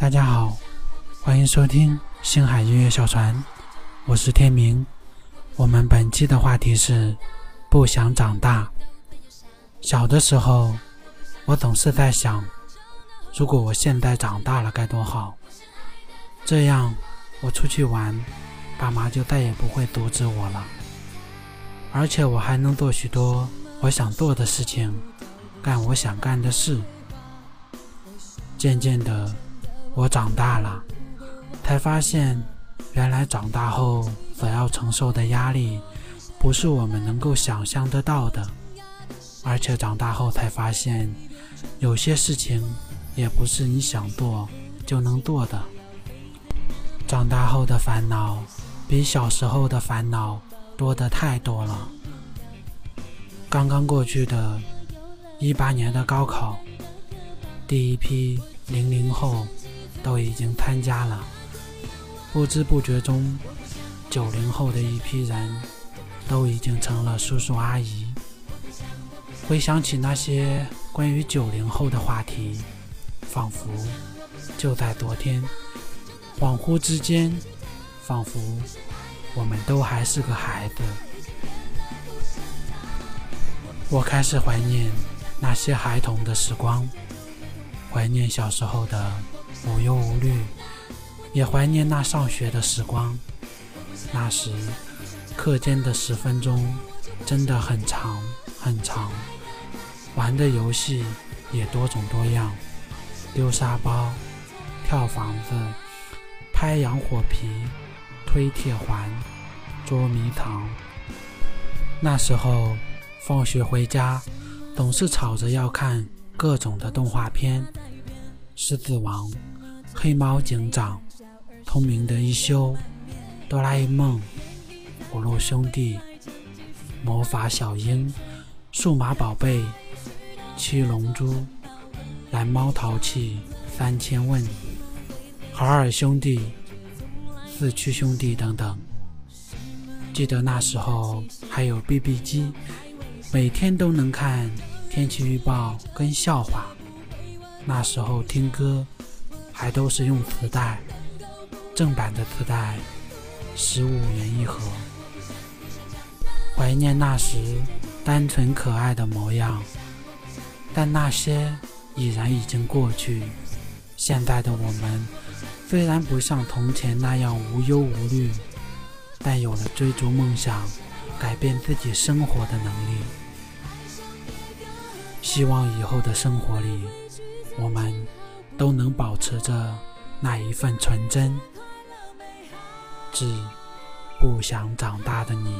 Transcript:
大家好，欢迎收听星海音乐小船，我是天明。我们本期的话题是不想长大。小的时候，我总是在想，如果我现在长大了该多好，这样我出去玩，爸妈就再也不会阻止我了，而且我还能做许多我想做的事情，干我想干的事。渐渐的。我长大了，才发现，原来长大后所要承受的压力，不是我们能够想象得到的。而且长大后才发现，有些事情也不是你想做就能做的。长大后的烦恼，比小时候的烦恼多得太多了。刚刚过去的，一八年的高考，第一批零零后。都已经参加了，不知不觉中，九零后的一批人都已经成了叔叔阿姨。回想起那些关于九零后的话题，仿佛就在昨天，恍惚之间，仿佛我们都还是个孩子。我开始怀念那些孩童的时光，怀念小时候的。无忧无虑，也怀念那上学的时光。那时，课间的十分钟真的很长很长，玩的游戏也多种多样：丢沙包、跳房子、拍洋火皮、推铁环、捉迷藏。那时候，放学回家总是吵着要看各种的动画片，《狮子王》。黑猫警长、聪明的一休、哆啦 A 梦、葫芦兄弟、魔法小樱、数码宝贝、七龙珠、蓝猫淘气、三千问、海尔兄弟、四驱兄弟等等。记得那时候还有 BB 机，每天都能看天气预报跟笑话。那时候听歌。还都是用磁带，正版的磁带，十五元一盒。怀念那时单纯可爱的模样，但那些已然已经过去。现在的我们，虽然不像从前那样无忧无虑，但有了追逐梦想、改变自己生活的能力。希望以后的生活里，我们。都能保持着那一份纯真，致不想长大的你。